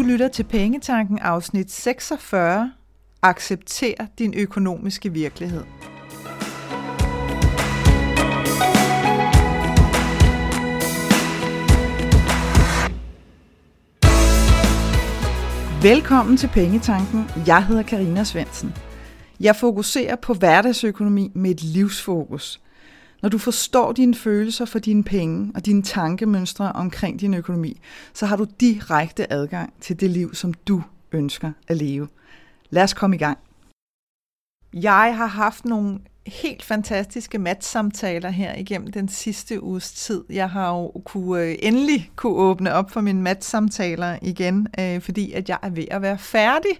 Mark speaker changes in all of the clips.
Speaker 1: Du lytter til Pengetanken afsnit 46. Accepter din økonomiske virkelighed. Velkommen til Pengetanken. Jeg hedder Karina Svensen. Jeg fokuserer på hverdagsøkonomi med et livsfokus. Når du forstår dine følelser for dine penge og dine tankemønstre omkring din økonomi, så har du direkte adgang til det liv, som du ønsker at leve. Lad os komme i gang. Jeg har haft nogle helt fantastiske matsamtaler her igennem den sidste uges tid. Jeg har jo kunne, øh, endelig kunne åbne op for mine matsamtaler igen, øh, fordi at jeg er ved at være færdig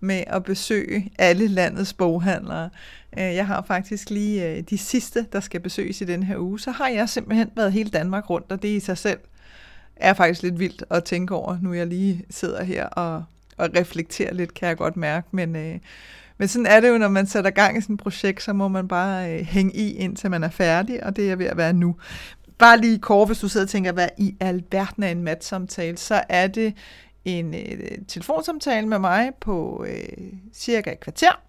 Speaker 1: med at besøge alle landets boghandlere. Øh, jeg har faktisk lige øh, de sidste, der skal besøges i den her uge. Så har jeg simpelthen været hele Danmark rundt, og det i sig selv er faktisk lidt vildt at tænke over, nu jeg lige sidder her og, og reflekterer lidt, kan jeg godt mærke. Men, øh, men sådan er det jo, når man sætter gang i sådan et projekt, så må man bare øh, hænge i, indtil man er færdig, og det er ved at være nu. Bare lige kort, hvis du sidder og tænker, hvad i alverden er en matsamtale, så er det en øh, telefonsamtale med mig på øh, cirka et kvarter,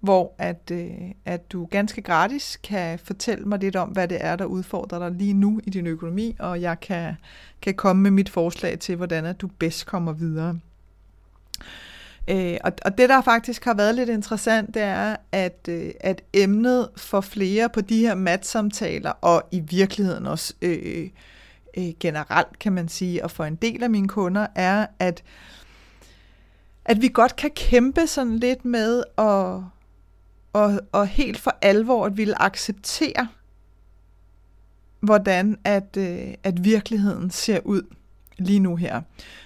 Speaker 1: hvor at, øh, at du ganske gratis kan fortælle mig lidt om, hvad det er, der udfordrer dig lige nu i din økonomi, og jeg kan, kan komme med mit forslag til, hvordan at du bedst kommer videre. Øh, og, og det, der faktisk har været lidt interessant, det er, at, øh, at emnet for flere på de her matsamtaler, og i virkeligheden også øh, øh, generelt, kan man sige, og for en del af mine kunder, er, at, at vi godt kan kæmpe sådan lidt med at og, og helt for alvor at ville acceptere, hvordan at, øh, at virkeligheden ser ud lige nu her.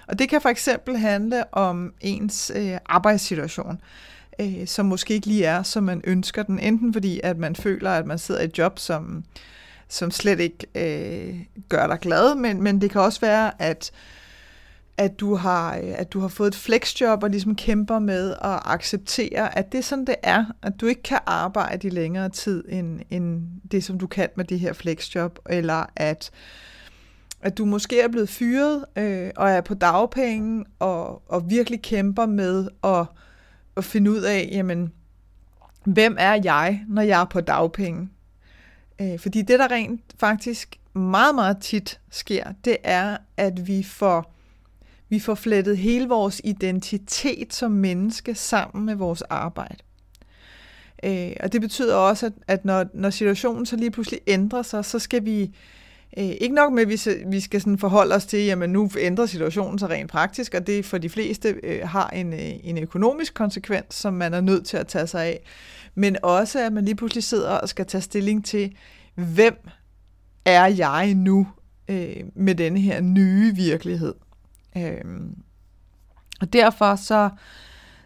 Speaker 1: Og det kan for eksempel handle om ens øh, arbejdssituation, øh, som måske ikke lige er, som man ønsker den, enten fordi at man føler, at man sidder i et job, som, som slet ikke øh, gør dig glad, men, men det kan også være, at at du har, øh, at du har fået et flexjob og ligesom kæmper med at acceptere, at det er sådan, det er, at du ikke kan arbejde i længere tid end, end det, som du kan med det her flexjob, eller at, at du måske er blevet fyret øh, og er på dagpenge og, og virkelig kæmper med at, at finde ud af, jamen, hvem er jeg, når jeg er på dagpenge? Øh, fordi det, der rent faktisk meget, meget tit sker, det er, at vi får vi får flettet hele vores identitet som menneske sammen med vores arbejde. Øh, og det betyder også, at, at når, når situationen så lige pludselig ændrer sig, så skal vi øh, ikke nok med, at vi, vi skal sådan forholde os til, jamen nu ændrer situationen sig rent praktisk, og det for de fleste øh, har en, øh, en økonomisk konsekvens, som man er nødt til at tage sig af. Men også, at man lige pludselig sidder og skal tage stilling til, hvem er jeg nu øh, med denne her nye virkelighed. Øh, og derfor så,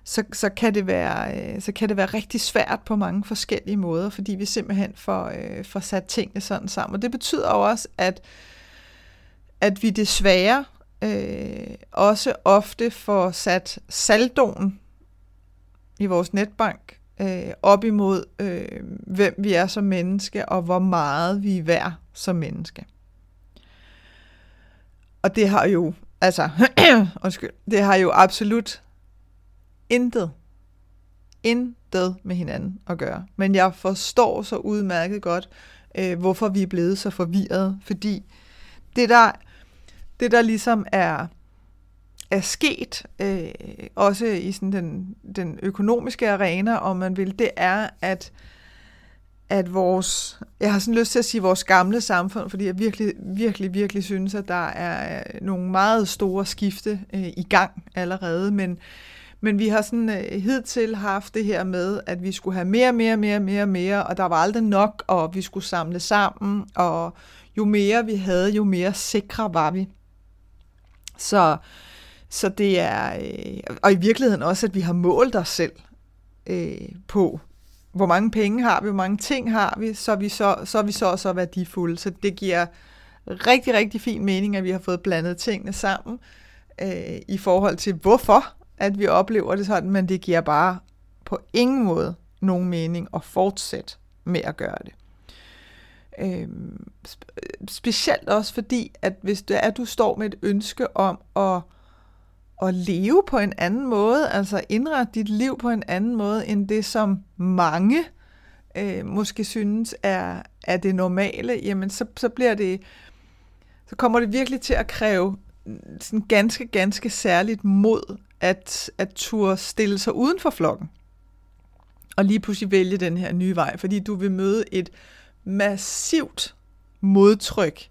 Speaker 1: så, så, kan det være, øh, så kan det være rigtig svært på mange forskellige måder, fordi vi simpelthen får, øh, får sat tingene sådan sammen. Og det betyder også, at, at vi desværre øh, også ofte får sat saldoen i vores netbank øh, op imod, øh, hvem vi er som menneske, og hvor meget vi er værd som menneske. Og det har jo altså, undskyld, det har jo absolut intet, intet med hinanden at gøre. Men jeg forstår så udmærket godt, øh, hvorfor vi er blevet så forvirret, fordi det der, det der ligesom er, er sket, øh, også i sådan den, den økonomiske arena, om man vil, det er, at at vores, jeg har sådan lyst til at sige vores gamle samfund, fordi jeg virkelig, virkelig, virkelig synes, at der er øh, nogle meget store skifte øh, i gang allerede, men, men vi har sådan øh, hidtil haft det her med, at vi skulle have mere, mere, mere, mere, mere, og der var aldrig nok, og vi skulle samle sammen, og jo mere vi havde, jo mere sikre var vi. Så, så det er, øh, og i virkeligheden også, at vi har målt os selv øh, på, hvor mange penge har vi, hvor mange ting har vi, så er vi så, så, er vi så, så værdifulde. Så det giver rigtig, rigtig fin mening, at vi har fået blandet tingene sammen øh, i forhold til, hvorfor at vi oplever det sådan, men det giver bare på ingen måde nogen mening at fortsætte med at gøre det. Øh, specielt også fordi, at hvis det er, at du står med et ønske om at, at leve på en anden måde, altså indrette dit liv på en anden måde, end det, som mange øh, måske synes er, er det normale, jamen så, så bliver det, så kommer det virkelig til at kræve sådan ganske, ganske særligt mod at, at turde stille sig uden for flokken. Og lige pludselig vælge den her nye vej, fordi du vil møde et massivt modtryk,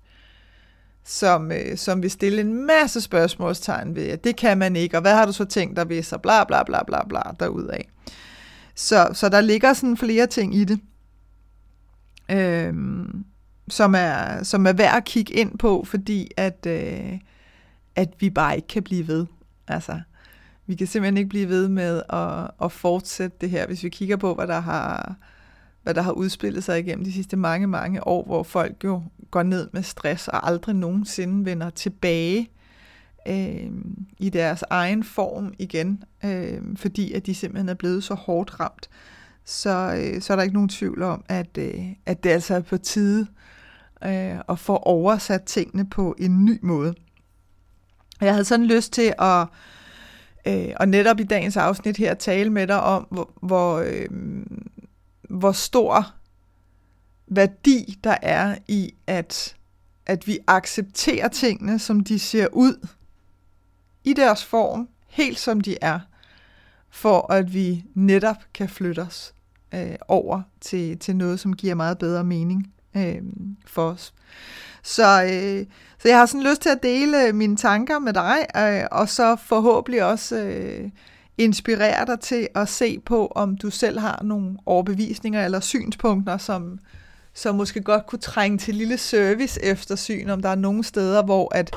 Speaker 1: som, øh, som vil stille en masse spørgsmålstegn ved, at det kan man ikke, og hvad har du så tænkt dig ved, så bla bla bla bla bla derudad. Så, så der ligger sådan flere ting i det, øh, som, er, som er værd at kigge ind på, fordi at, øh, at vi bare ikke kan blive ved. Altså, vi kan simpelthen ikke blive ved med at, at fortsætte det her, hvis vi kigger på, hvad der har hvad der har udspillet sig igennem de sidste mange, mange år, hvor folk jo går ned med stress og aldrig nogensinde vender tilbage øh, i deres egen form igen, øh, fordi at de simpelthen er blevet så hårdt ramt. Så, øh, så er der ikke nogen tvivl om, at, øh, at det altså er på tide øh, at få oversat tingene på en ny måde. Jeg havde sådan lyst til at, øh, og netop i dagens afsnit her tale med dig om, hvor, hvor, øh, hvor stor værdi der er i, at, at vi accepterer tingene, som de ser ud, i deres form, helt som de er, for at vi netop kan flytte os øh, over til, til noget, som giver meget bedre mening øh, for os. Så, øh, så jeg har sådan lyst til at dele øh, mine tanker med dig, øh, og så forhåbentlig også øh, inspirere dig til at se på, om du selv har nogle overbevisninger eller synspunkter, som, som måske godt kunne trænge til lille service eftersyn, om der er nogle steder, hvor at,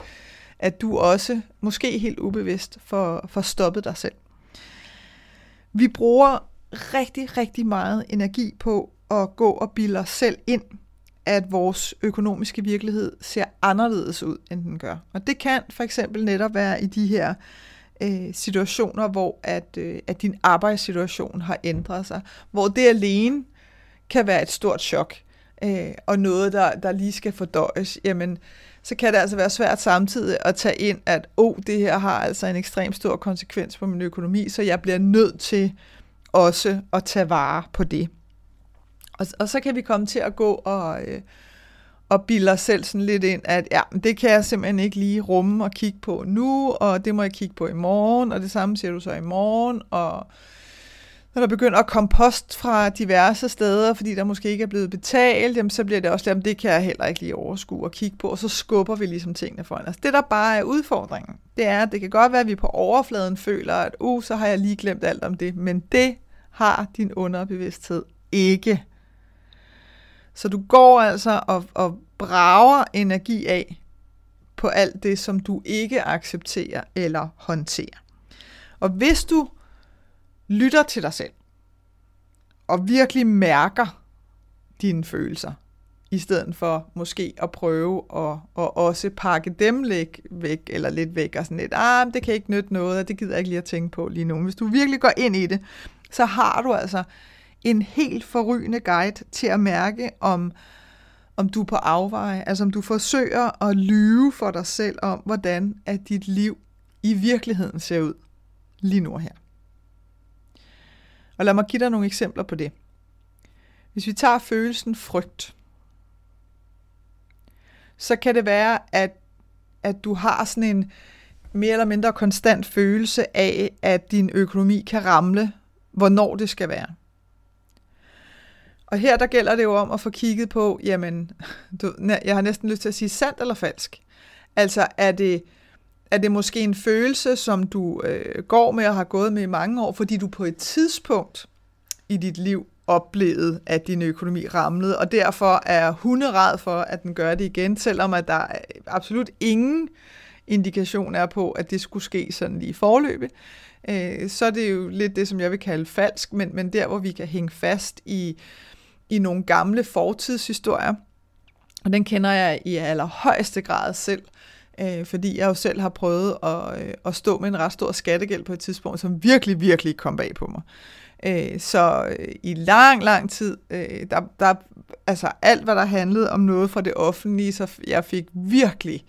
Speaker 1: at du også, måske helt ubevidst, får, får stoppet dig selv. Vi bruger rigtig, rigtig meget energi på at gå og bilde os selv ind, at vores økonomiske virkelighed ser anderledes ud, end den gør. Og det kan for eksempel netop være i de her øh, Øh, situationer, hvor at, øh, at din arbejdssituation har ændret sig, hvor det alene kan være et stort chok, øh, og noget, der, der lige skal fordøjes, jamen, så kan det altså være svært samtidig at tage ind, at oh, det her har altså en ekstrem stor konsekvens på min økonomi, så jeg bliver nødt til også at tage vare på det. Og, og så kan vi komme til at gå og, øh, og bilder selv sådan lidt ind, at ja, det kan jeg simpelthen ikke lige rumme og kigge på nu, og det må jeg kigge på i morgen, og det samme siger du så i morgen, og når der begynder at komme post fra diverse steder, fordi der måske ikke er blevet betalt, jamen så bliver det også, at det kan jeg heller ikke lige overskue og kigge på, og så skubber vi ligesom tingene foran os. Det, der bare er udfordringen, det er, at det kan godt være, at vi på overfladen føler, at uh, så har jeg lige glemt alt om det, men det har din underbevidsthed ikke. Så du går altså og, og brager energi af på alt det, som du ikke accepterer eller håndterer. Og hvis du lytter til dig selv, og virkelig mærker dine følelser, i stedet for måske at prøve at, at også pakke dem lidt væk, eller lidt væk, og sådan lidt, ah, det kan ikke nytte noget, og det gider jeg ikke lige at tænke på lige nu. Hvis du virkelig går ind i det, så har du altså en helt forrygende guide til at mærke, om, om du er på afveje, altså om du forsøger at lyve for dig selv om, hvordan at dit liv i virkeligheden ser ud lige nu her. Og lad mig give dig nogle eksempler på det. Hvis vi tager følelsen frygt, så kan det være, at, at du har sådan en mere eller mindre konstant følelse af, at din økonomi kan ramle, hvornår det skal være. Og her der gælder det jo om at få kigget på, jamen, du, jeg har næsten lyst til at sige sandt eller falsk. Altså er det, er det måske en følelse, som du øh, går med og har gået med i mange år, fordi du på et tidspunkt i dit liv oplevede, at din økonomi ramlede, og derfor er hunderad for, at den gør det igen, selvom at der absolut ingen indikation er på, at det skulle ske sådan lige i forløbet, øh, så er det jo lidt det, som jeg vil kalde falsk, men, men der, hvor vi kan hænge fast i i nogle gamle fortidshistorier. Og den kender jeg i allerhøjeste grad selv, øh, fordi jeg jo selv har prøvet at, øh, at stå med en ret stor skattegæld på et tidspunkt, som virkelig, virkelig kom bag på mig. Øh, så øh, i lang, lang tid, øh, der, der, altså alt, hvad der handlede om noget fra det offentlige, så jeg fik virkelig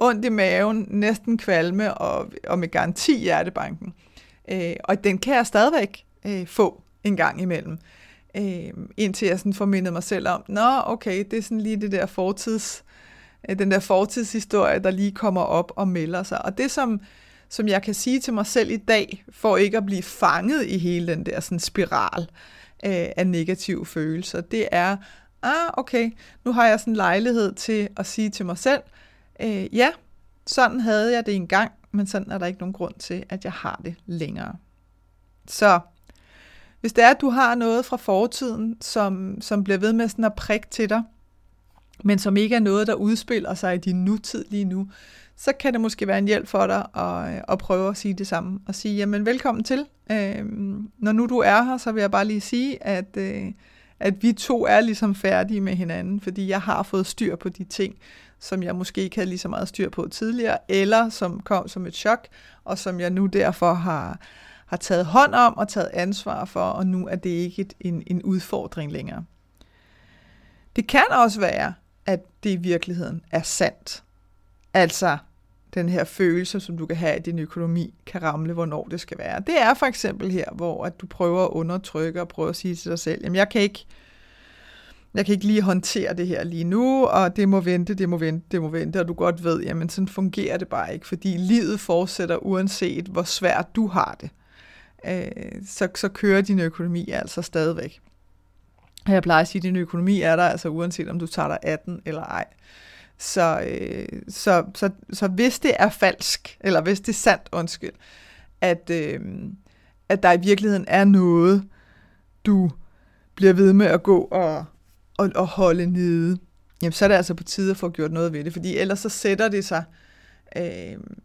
Speaker 1: ondt i maven, næsten kvalme og, og med garanti hjertebanken. Øh, og den kan jeg stadigvæk øh, få en gang imellem. Øh, indtil jeg sådan formindede mig selv om, nå okay, det er sådan lige det der fortids, øh, den der fortidshistorie, der lige kommer op og melder sig. Og det som, som jeg kan sige til mig selv i dag, for ikke at blive fanget i hele den der sådan spiral øh, af negative følelser, det er, ah okay, nu har jeg sådan en lejlighed til at sige til mig selv, øh, ja, sådan havde jeg det engang, men sådan er der ikke nogen grund til, at jeg har det længere. Så hvis det er, at du har noget fra fortiden, som, som bliver ved med sådan at prikke til dig, men som ikke er noget, der udspiller sig i din nutid lige nu, så kan det måske være en hjælp for dig at, øh, at prøve at sige det samme. Og sige, jamen velkommen til. Øh, når nu du er her, så vil jeg bare lige sige, at, øh, at vi to er ligesom færdige med hinanden, fordi jeg har fået styr på de ting, som jeg måske ikke havde lige så meget styr på tidligere, eller som kom som et chok, og som jeg nu derfor har, har taget hånd om og taget ansvar for, og nu er det ikke et, en, en udfordring længere. Det kan også være, at det i virkeligheden er sandt. Altså, den her følelse, som du kan have i din økonomi, kan ramle, hvornår det skal være. Det er for eksempel her, hvor at du prøver at undertrykke og prøver at sige til dig selv, jamen jeg kan ikke, jeg kan ikke lige håndtere det her lige nu, og det må vente, det må vente, det må vente, og du godt ved, jamen sådan fungerer det bare ikke, fordi livet fortsætter uanset, hvor svært du har det. Øh, så, så kører din økonomi altså stadigvæk. Jeg plejer at sige, at din økonomi er der altså uanset om du tager dig 18 eller ej. Så, øh, så, så, så hvis det er falsk, eller hvis det er sandt, undskyld, at, øh, at der i virkeligheden er noget, du bliver ved med at gå og, og, og holde nede, jamen så er det altså på tide at få gjort noget ved det, fordi ellers så sætter det sig, øh, Øhm,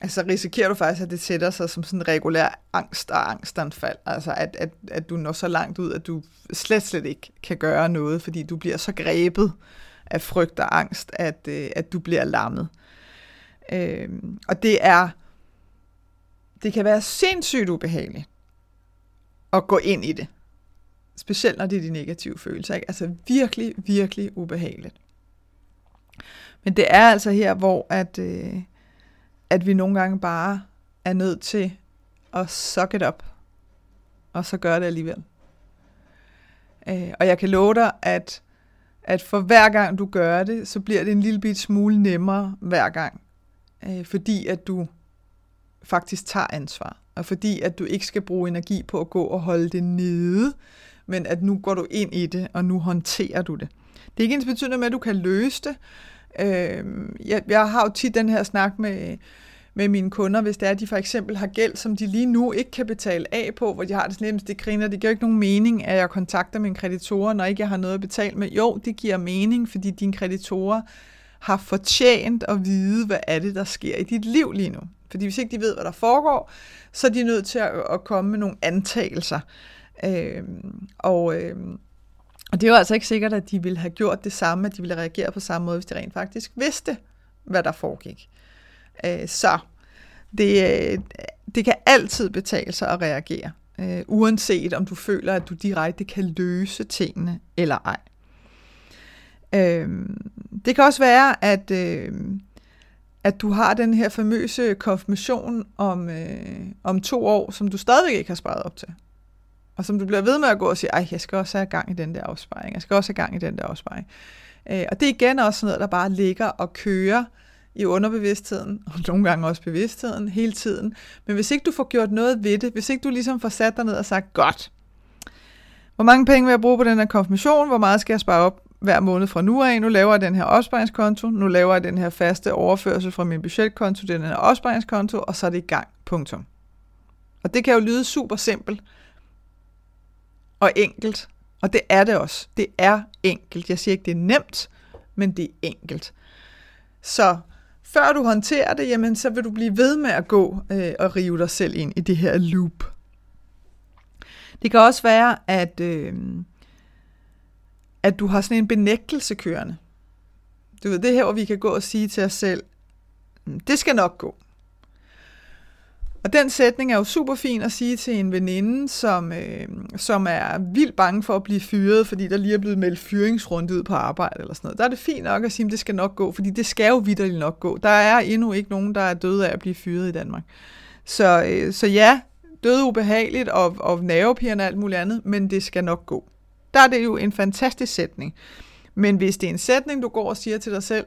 Speaker 1: altså risikerer du faktisk, at det sætter sig som sådan en regulær angst og angstanfald, altså at, at, at du når så langt ud, at du slet, slet ikke kan gøre noget, fordi du bliver så grebet af frygt og angst, at, øh, at du bliver lammet. Øh, og det er, det kan være sindssygt ubehageligt at gå ind i det. Specielt når det er de negative følelser. Ikke? Altså virkelig, virkelig ubehageligt. Men det er altså her, hvor at, øh, at vi nogle gange bare er nødt til at suck it up. Og så gøre det alligevel. Øh, og jeg kan love dig, at, at for hver gang du gør det, så bliver det en lille bit smule nemmere hver gang. Øh, fordi at du faktisk tager ansvar. Og fordi at du ikke skal bruge energi på at gå og holde det nede, men at nu går du ind i det, og nu håndterer du det. Det er ikke ens betydende med, at du kan løse det. Øh, jeg, jeg har jo tit den her snak med, med mine kunder, hvis det er, at de for eksempel har gæld, som de lige nu ikke kan betale af på, hvor de har det sådan det griner, det giver ikke nogen mening, at jeg kontakter mine kreditorer, når ikke jeg har noget at betale med. Jo, det giver mening, fordi dine kreditorer har fortjent at vide, hvad er det, der sker i dit liv lige nu. Fordi hvis ikke de ved, hvad der foregår, så er de nødt til at, at komme med nogle antagelser. Øh, og, øh, og det er jo altså ikke sikkert, at de ville have gjort det samme, at de ville reagere på samme måde, hvis de rent faktisk vidste, hvad der foregik. Øh, så det, øh, det kan altid betale sig at reagere, øh, uanset om du føler, at du direkte kan løse tingene eller ej. Øh, det kan også være, at, øh, at du har den her famøse konfirmation om, øh, om to år, som du stadigvæk ikke har sparet op til. Og som du bliver ved med at gå og sige, ej, jeg skal også have gang i den der afsparing, jeg skal også have gang i den der afsparing. Øh, og det er igen også noget, der bare ligger og kører i underbevidstheden, og nogle gange også bevidstheden, hele tiden. Men hvis ikke du får gjort noget ved det, hvis ikke du ligesom får sat dig ned og sagt, godt, hvor mange penge vil jeg bruge på den her konfirmation, hvor meget skal jeg spare op hver måned fra nu af, nu laver jeg den her opsparingskonto, nu laver jeg den her faste overførsel fra min budgetkonto, den her opsparingskonto, og så er det i gang. Punktum. Og det kan jo lyde super simpelt og enkelt, og det er det også. Det er enkelt. Jeg siger ikke, det er nemt, men det er enkelt. Så før du håndterer det, jamen, så vil du blive ved med at gå øh, og rive dig selv ind i det her loop. Det kan også være, at, øh, at du har sådan en benægtelse kørende. Du ved, det her, hvor vi kan gå og sige til os selv, mm, det skal nok gå. Og den sætning er jo super fin at sige til en veninde, som, øh, som er vildt bange for at blive fyret, fordi der lige er blevet meldt fyringsrunde ud på arbejde eller sådan noget. Der er det fint nok at sige, at det skal nok gå, fordi det skal jo vidderligt nok gå. Der er endnu ikke nogen, der er døde af at blive fyret i Danmark. Så, øh, så ja, døde ubehageligt og, og nervepirrende og alt muligt andet, men det skal nok gå. Der er det jo en fantastisk sætning. Men hvis det er en sætning, du går og siger til dig selv,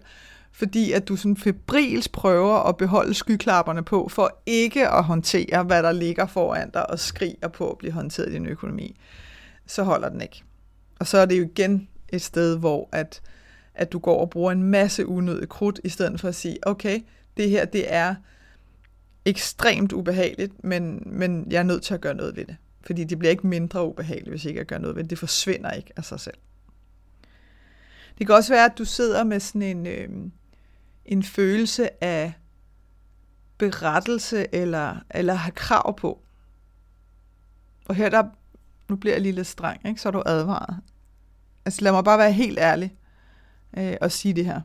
Speaker 1: fordi at du sådan febrils prøver at beholde skyklapperne på, for ikke at håndtere, hvad der ligger foran dig og skriger på at blive håndteret i din økonomi, så holder den ikke. Og så er det jo igen et sted, hvor at, at du går og bruger en masse unødig krudt, i stedet for at sige, okay, det her det er ekstremt ubehageligt, men, men jeg er nødt til at gøre noget ved det. Fordi det bliver ikke mindre ubehageligt, hvis ikke jeg gør noget ved det. Det forsvinder ikke af sig selv. Det kan også være, at du sidder med sådan en, øh, en følelse af berettelse eller, eller have krav på. Og her der, nu bliver jeg lige lidt streng, ikke? så er du advaret. Altså lad mig bare være helt ærlig øh, og sige det her.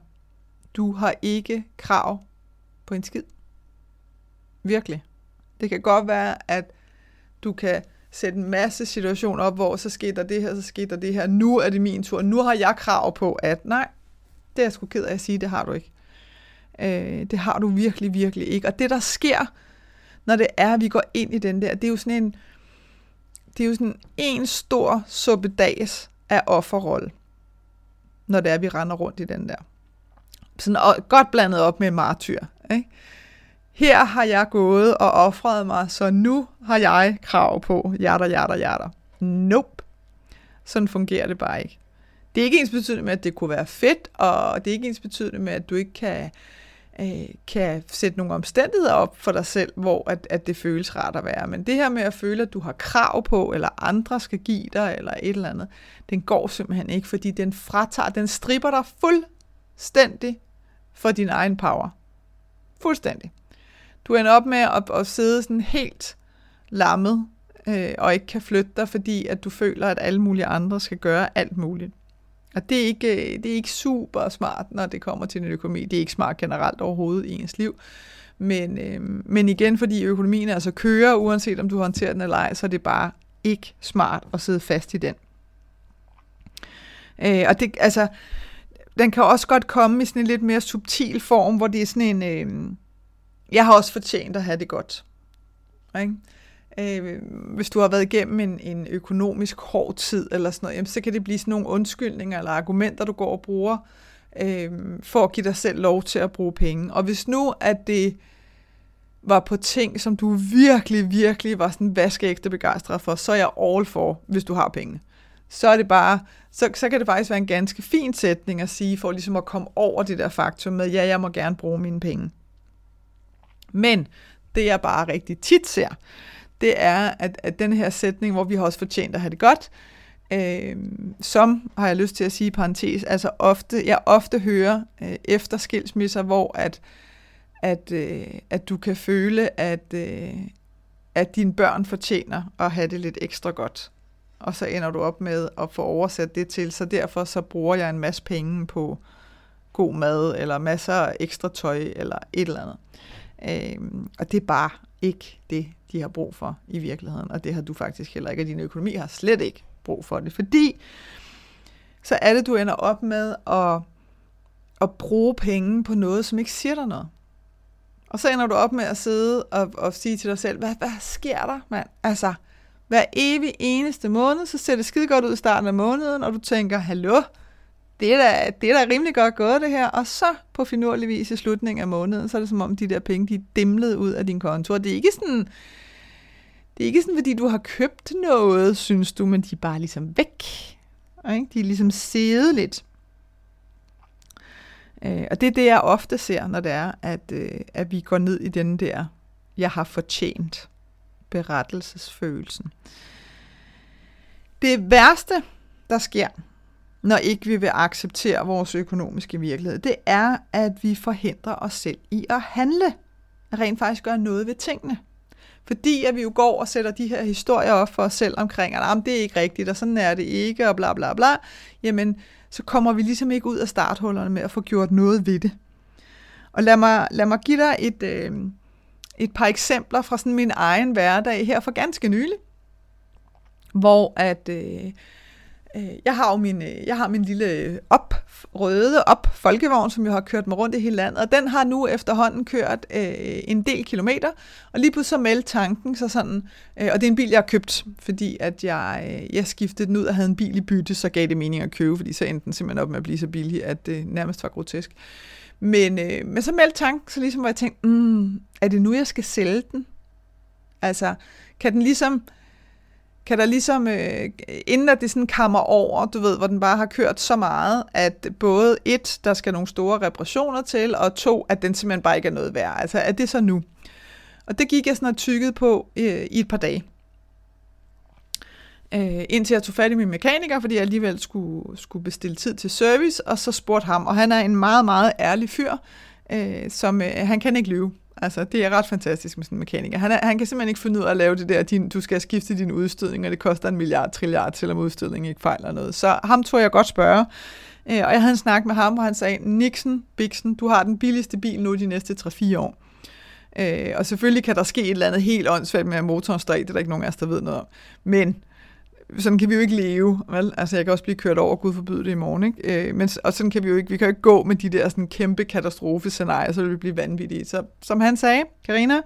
Speaker 1: Du har ikke krav på en skid. Virkelig. Det kan godt være, at du kan sætte en masse situationer op, hvor så sker der det her, så sker der det her. Nu er det min tur. Nu har jeg krav på, at nej, det er jeg sgu ked af at sige, det har du ikke. Øh, det har du virkelig, virkelig ikke. Og det, der sker, når det er, at vi går ind i den der, det er jo sådan en, det er jo sådan en stor suppedags af offerrolle, når det er, at vi render rundt i den der. Sådan og godt blandet op med en martyr. Ikke? Her har jeg gået og offret mig, så nu har jeg krav på hjerter, hjerter, hjerter. Nope. Sådan fungerer det bare ikke. Det er ikke ens betydende med, at det kunne være fedt, og det er ikke ens betydende med, at du ikke kan, øh, kan sætte nogle omstændigheder op for dig selv, hvor at, at det føles rart at være. Men det her med at føle, at du har krav på, eller andre skal give dig, eller et eller andet, den går simpelthen ikke, fordi den fratager, den stripper dig fuldstændig for din egen power. Fuldstændig. Du ender op med at, at sidde sådan helt lammet, øh, og ikke kan flytte dig, fordi at du føler, at alle mulige andre skal gøre alt muligt. Og det er, ikke, øh, det er ikke super smart, når det kommer til en økonomi. Det er ikke smart generelt overhovedet i ens liv. Men, øh, men igen, fordi økonomien altså kører, uanset om du håndterer den eller ej, så er det bare ikke smart at sidde fast i den. Øh, og det, altså, den kan også godt komme i sådan en lidt mere subtil form, hvor det er sådan en, øh, jeg har også fortjent at have det godt. Ikke? Øh, hvis du har været igennem en, en økonomisk hård tid, eller sådan noget, jamen, så kan det blive sådan nogle undskyldninger eller argumenter, du går og bruger, øh, for at give dig selv lov til at bruge penge. Og hvis nu, at det var på ting, som du virkelig, virkelig var sådan vaskeægte begejstret for, så er jeg all for, hvis du har penge. Så er det bare, så, så kan det faktisk være en ganske fin sætning at sige, for ligesom at komme over det der faktum med, ja, jeg må gerne bruge mine penge. Men det jeg bare rigtig tit ser, det er, at, at den her sætning, hvor vi har også fortjent at have det godt, øh, som, har jeg lyst til at sige i parentes, altså ofte, jeg ofte hører øh, efter skilsmisser, hvor at, at, øh, at du kan føle, at, øh, at dine børn fortjener at have det lidt ekstra godt. Og så ender du op med at få oversat det til, så derfor så bruger jeg en masse penge på god mad, eller masser af ekstra tøj, eller et eller andet. Øh, og det er bare ikke det, de har brug for i virkeligheden, og det har du faktisk heller ikke, og din økonomi har slet ikke brug for det, fordi så er det, du ender op med at, at bruge penge på noget, som ikke siger dig noget. Og så ender du op med at sidde og, og sige til dig selv, hvad, hvad sker der, mand? Altså, hver evig eneste måned, så ser det skide godt ud i starten af måneden, og du tænker, hallo, det er, da, det er da rimelig godt gået det her. Og så på finurlig vis i slutningen af måneden, så er det som om de der penge, de dimlede ud af din konto. det er ikke sådan, det er ikke sådan, fordi du har købt noget, synes du, men de er bare ligesom væk. Ikke? De er ligesom siddet lidt. Øh, og det er det, jeg ofte ser, når det er, at, øh, at vi går ned i den der, jeg har fortjent berettelsesfølelsen. Det værste, der sker, når ikke vi vil acceptere vores økonomiske virkelighed, det er, at vi forhindrer os selv i at handle. At rent faktisk gøre noget ved tingene. Fordi at vi jo går og sætter de her historier op for os selv omkring, at det er ikke rigtigt, og sådan er det ikke, og bla bla bla, jamen så kommer vi ligesom ikke ud af starthullerne med at få gjort noget ved det. Og lad mig, lad mig give dig et, øh, et par eksempler fra sådan min egen hverdag her for ganske nylig, hvor at øh, øh, jeg har jo min, øh, jeg har min lille øh, op, røde op folkevogn, som jeg har kørt mig rundt i hele landet, og den har nu efterhånden kørt øh, en del kilometer, og lige pludselig så meldte tanken så sådan, øh, og det er en bil, jeg har købt, fordi at jeg, øh, jeg skiftede den ud og havde en bil i bytte, så gav det mening at købe, fordi så endte den simpelthen op med at blive så billig, at det nærmest var grotesk. Men, øh, men så meldte tanken, så ligesom hvor jeg tænkte, mm, er det nu, jeg skal sælge den? Altså, kan den ligesom, kan der ligesom, øh, inden at det sådan kammer over, du ved, hvor den bare har kørt så meget, at både et, der skal nogle store reparationer til, og to, at den simpelthen bare ikke er noget værd. Altså, er det så nu? Og det gik jeg sådan og tykket på øh, i et par dage. Øh, indtil jeg tog fat i min mekaniker, fordi jeg alligevel skulle, skulle bestille tid til service, og så spurgte ham, og han er en meget, meget ærlig fyr, øh, som øh, han kan ikke lyve. Altså, det er ret fantastisk med sådan en mekaniker. Han, er, han kan simpelthen ikke finde ud af at lave det der, din, du skal skifte din udstødning, og det koster en milliard, trilliard til, om udstødningen ikke fejler noget. Så ham tror jeg godt spørge. Øh, og jeg havde en snak med ham, hvor han sagde, Nixon, Bixen, du har den billigste bil nu de næste 3-4 år. Øh, og selvfølgelig kan der ske et eller andet helt åndssvagt med, at motoren står det er der ikke nogen af os, der ved noget om. Men sådan kan vi jo ikke leve, vel? Altså, jeg kan også blive kørt over, Gud forbyde det i morgen, ikke? Øh, men, og sådan kan vi jo ikke, vi kan jo ikke gå med de der sådan kæmpe katastrofescenarier, så vil vi blive vanvittige. Så som han sagde, Karina,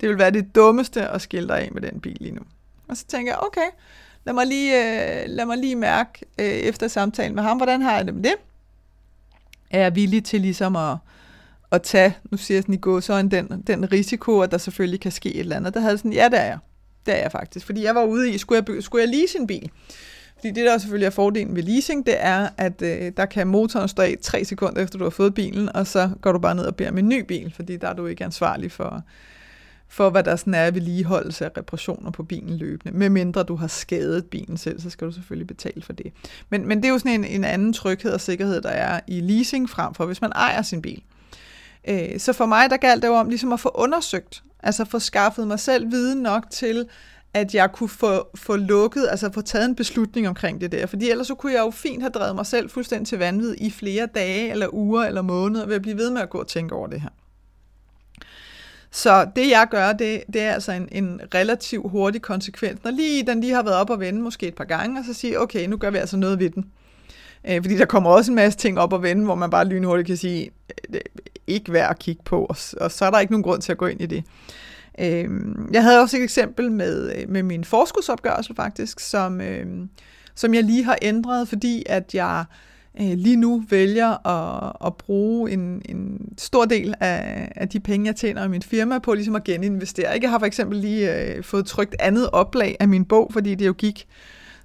Speaker 1: det vil være det dummeste at skille dig af med den bil lige nu. Og så tænker jeg, okay, lad mig lige, øh, lad mig lige mærke øh, efter samtalen med ham, hvordan har jeg det med det? Er jeg villig til ligesom at, at tage, nu siger jeg sådan i går, så den, den risiko, at der selvfølgelig kan ske et eller andet. Der havde sådan, ja, det er jeg. Det er jeg faktisk. Fordi jeg var ude i, skulle jeg, skulle jeg lease en bil? Fordi det, der selvfølgelig er fordelen ved leasing, det er, at øh, der kan motoren stå af tre sekunder efter, du har fået bilen, og så går du bare ned og beder om en ny bil, fordi der er du ikke ansvarlig for, for hvad der sådan er vedligeholdelse af reparationer på bilen løbende. Med mindre du har skadet bilen selv, så skal du selvfølgelig betale for det. Men, men det er jo sådan en, en anden tryghed og sikkerhed, der er i leasing frem for, hvis man ejer sin bil. Øh, så for mig, der galt det jo om ligesom at få undersøgt, Altså få skaffet mig selv viden nok til, at jeg kunne få, få lukket, altså få taget en beslutning omkring det der. Fordi ellers så kunne jeg jo fint have drevet mig selv fuldstændig til vanvid i flere dage, eller uger, eller måneder, ved at blive ved med at gå og tænke over det her. Så det jeg gør, det, det er altså en, en relativ hurtig konsekvens. Når lige den lige har været op og vende måske et par gange, og så sige, okay, nu gør vi altså noget ved den. Øh, fordi der kommer også en masse ting op og vende, hvor man bare lynhurtigt kan sige, øh, ikke værd at kigge på, og, og så er der ikke nogen grund til at gå ind i det. Øh, jeg havde også et eksempel med, øh, med min forskudsopgørelse faktisk, som, øh, som jeg lige har ændret, fordi at jeg øh, lige nu vælger at, at bruge en, en stor del af, af de penge, jeg tjener i mit firma på ligesom at geninvestere. Jeg har for eksempel lige øh, fået trykt andet oplag af min bog, fordi det jo gik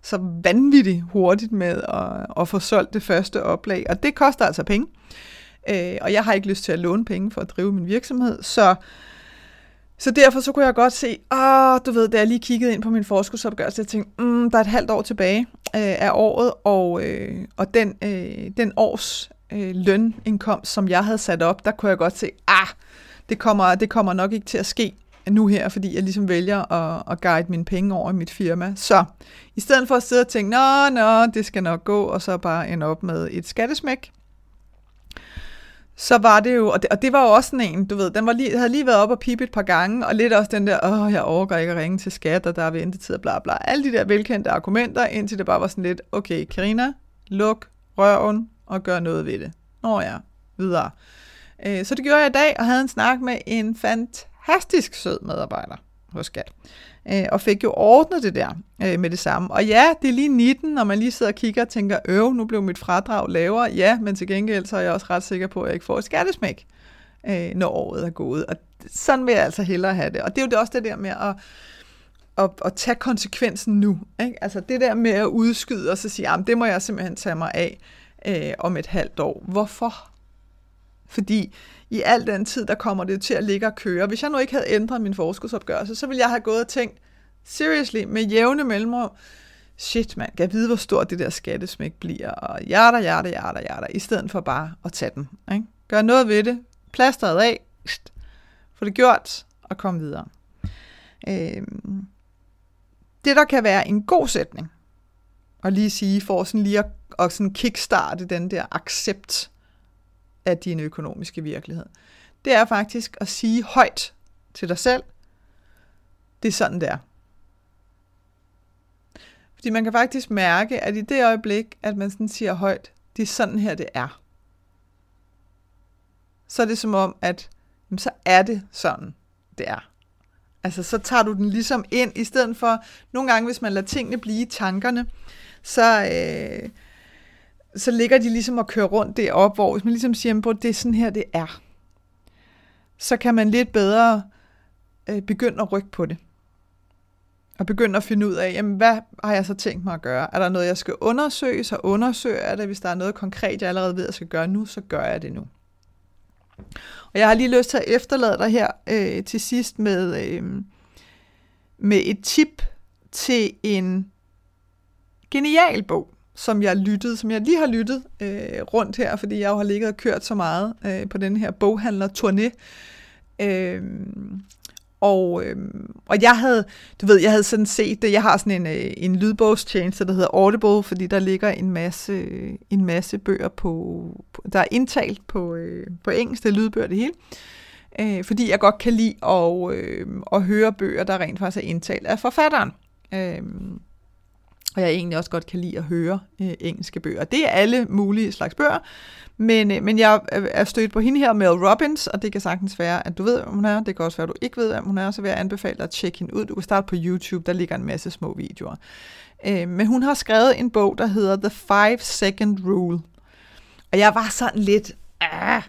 Speaker 1: så vanvittigt hurtigt med at, at få solgt det første oplag, og det koster altså penge. Øh, øh, og jeg har ikke lyst til at låne penge for at drive min virksomhed, så, så derfor så kunne jeg godt se, ah, du ved, da jeg lige kiggede ind på min forskudsopgørelse, jeg tænkte, mm, der er et halvt år tilbage øh, af året, og, øh, og den, øh, den års øh, lønindkomst, som jeg havde sat op, der kunne jeg godt se, ah, det kommer, det kommer nok ikke til at ske nu her, fordi jeg ligesom vælger at, at guide mine penge over i mit firma. Så i stedet for at sidde og tænke, nå, nå, det skal nok gå, og så bare ende op med et skattesmæk, så var det jo, og det, og det var jo også sådan en, du ved, den var lige, havde lige været op og pippe et par gange, og lidt også den der, åh, jeg overgår ikke at ringe til skat, og der er ventetid og bla bla. Alle de der velkendte argumenter, indtil det bare var sådan lidt, okay, Karina, luk røven og gør noget ved det. Nå ja, videre. Øh, så det gjorde jeg i dag, og havde en snak med en fantastisk sød medarbejder hos Skat øh, og fik jo ordnet det der øh, med det samme. Og ja, det er lige 19, når man lige sidder og kigger og tænker, øv, nu blev mit fradrag lavere. Ja, men til gengæld så er jeg også ret sikker på, at jeg ikke får et skattesmæk, øh, når året er gået. Og sådan vil jeg altså hellere have det. Og det er jo også det der med at, at, at tage konsekvensen nu. Ikke? Altså det der med at udskyde og så sige, at det må jeg simpelthen tage mig af øh, om et halvt år. Hvorfor? Fordi i al den tid, der kommer det til at ligge og køre. Hvis jeg nu ikke havde ændret min forskudsopgørelse, så ville jeg have gået og tænkt, seriously, med jævne mellemrum, shit mand, kan jeg vide, hvor stort det der skattesmæk bliver, og hjerter, hjerter, hjerter, hjerter, i stedet for bare at tage den. Ikke? Gør noget ved det, plasteret af, få det gjort, og kom videre. Øhm, det, der kan være en god sætning, og lige sige, for sådan lige at, at sådan kickstarte den der accept af din økonomiske virkelighed, det er faktisk at sige højt til dig selv, det er sådan, det er. Fordi man kan faktisk mærke, at i det øjeblik, at man sådan siger højt, det er sådan her, det er. Så er det som om, at jamen, så er det sådan, det er. Altså, så tager du den ligesom ind, i stedet for, nogle gange, hvis man lader tingene blive i tankerne, så, øh, så ligger de ligesom og kører rundt derop, hvor hvis man ligesom siger, at det er sådan her, det er, så kan man lidt bedre øh, begynde at rykke på det. Og begynde at finde ud af, jamen, hvad har jeg så tænkt mig at gøre? Er der noget, jeg skal undersøge, så undersøger jeg det. Hvis der er noget konkret, jeg allerede ved, at jeg skal gøre nu, så gør jeg det nu. Og jeg har lige lyst til at efterlade dig her øh, til sidst med, øh, med et tip til en genial bog, som jeg lyttede, som jeg lige har lyttet øh, rundt her, fordi jeg jo har ligget og kørt så meget øh, på den her boghandler turné. Øh, og, øh, og jeg havde, du ved, jeg havde sådan set det, jeg har sådan en, øh, en lydbogstjeneste, der hedder Audible, fordi der ligger en masse, øh, en masse bøger på, på der er indtalt på, øh, på engelsk, det er lydbøger det hele. Øh, fordi jeg godt kan lide at, øh, at høre bøger, der rent faktisk er indtalt af forfatteren. Øh, og jeg egentlig også godt kan lide at høre øh, engelske bøger. Det er alle mulige slags bøger, men, øh, men jeg er stødt på hende her, Mel Robbins, og det kan sagtens være, at du ved, hvem hun er. Det kan også være, at du ikke ved, hvem hun er. Så vil jeg anbefale dig at tjekke hende ud. Du kan starte på YouTube, der ligger en masse små videoer. Øh, men hun har skrevet en bog, der hedder The Five Second Rule. Og jeg var sådan lidt... Ah,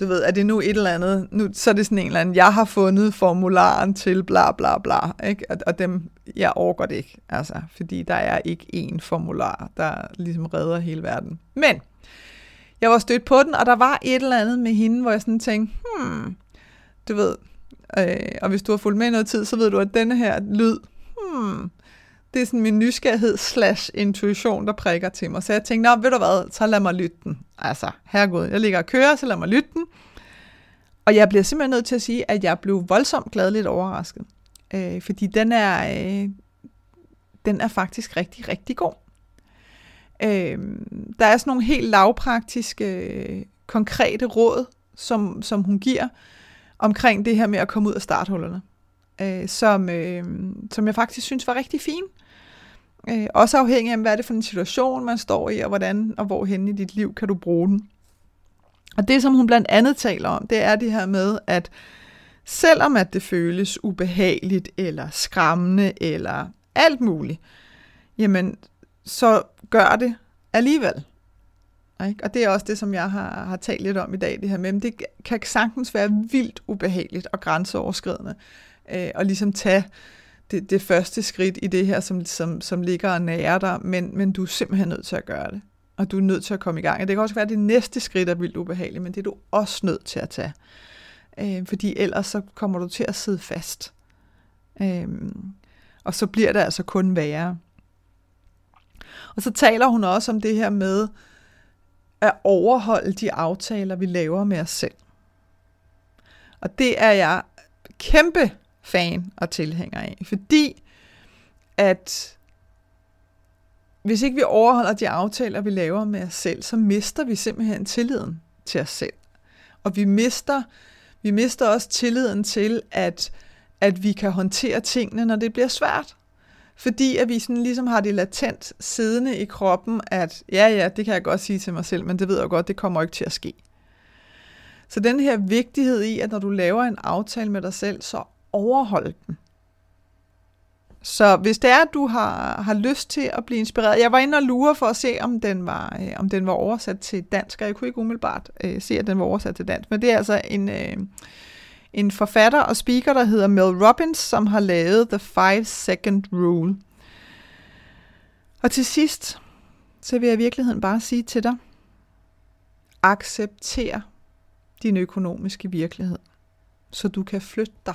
Speaker 1: du ved, er det nu et eller andet, nu, så er det sådan en eller anden, jeg har fundet formularen til bla bla bla, ikke? Og, og dem, jeg overgår det ikke, altså, fordi der er ikke én formular, der ligesom redder hele verden. Men, jeg var stødt på den, og der var et eller andet med hende, hvor jeg sådan tænkte, hmm, du ved, øh, og hvis du har fulgt med i noget tid, så ved du, at denne her lyd, hmm, det er sådan min nysgerrighed slash intuition, der prikker til mig. Så jeg tænkte, nå, ved du hvad, så lad mig lytte den. Altså, herregud, jeg ligger og kører, så lad mig lytte den. Og jeg bliver simpelthen nødt til at sige, at jeg blev voldsomt gladeligt overrasket. Øh, fordi den er, øh, den er faktisk rigtig, rigtig god. Øh, der er sådan nogle helt lavpraktiske, øh, konkrete råd, som, som hun giver omkring det her med at komme ud af starthullerne, øh, som, øh, som jeg faktisk synes var rigtig fin. Øh, også afhængig af, hvad er det for en situation, man står i, og hvordan og hvorhen i dit liv kan du bruge den. Og det, som hun blandt andet taler om, det er det her med, at selvom at det føles ubehageligt, eller skræmmende, eller alt muligt, jamen, så gør det alligevel. Ikke? Og det er også det, som jeg har, har talt lidt om i dag, det her med, det kan sagtens være vildt ubehageligt og grænseoverskridende, øh, og ligesom tage det, det første skridt i det her, som, som, som ligger og nærer dig, men, men du er simpelthen nødt til at gøre det. Og du er nødt til at komme i gang. Og det kan også være, at det næste skridt er vildt ubehageligt, men det er du også nødt til at tage. Øh, fordi ellers så kommer du til at sidde fast. Øh, og så bliver det altså kun værre. Og så taler hun også om det her med at overholde de aftaler, vi laver med os selv. Og det er jeg kæmpe fan og tilhænger af, fordi at hvis ikke vi overholder de aftaler, vi laver med os selv, så mister vi simpelthen tilliden til os selv. Og vi mister, vi mister også tilliden til, at, at vi kan håndtere tingene, når det bliver svært. Fordi at vi sådan ligesom har det latent siddende i kroppen, at ja, ja, det kan jeg godt sige til mig selv, men det ved jeg godt, det kommer ikke til at ske. Så den her vigtighed i, at når du laver en aftale med dig selv, så overholde den. Så hvis det er, at du har, har lyst til at blive inspireret, jeg var inde og lure for at se, om den var, øh, om den var oversat til dansk, og jeg kunne ikke umiddelbart øh, se, at den var oversat til dansk, men det er altså en, øh, en forfatter og speaker, der hedder Mel Robbins, som har lavet The Five Second Rule. Og til sidst, så vil jeg i virkeligheden bare sige til dig, accepter din økonomiske virkelighed, så du kan flytte dig.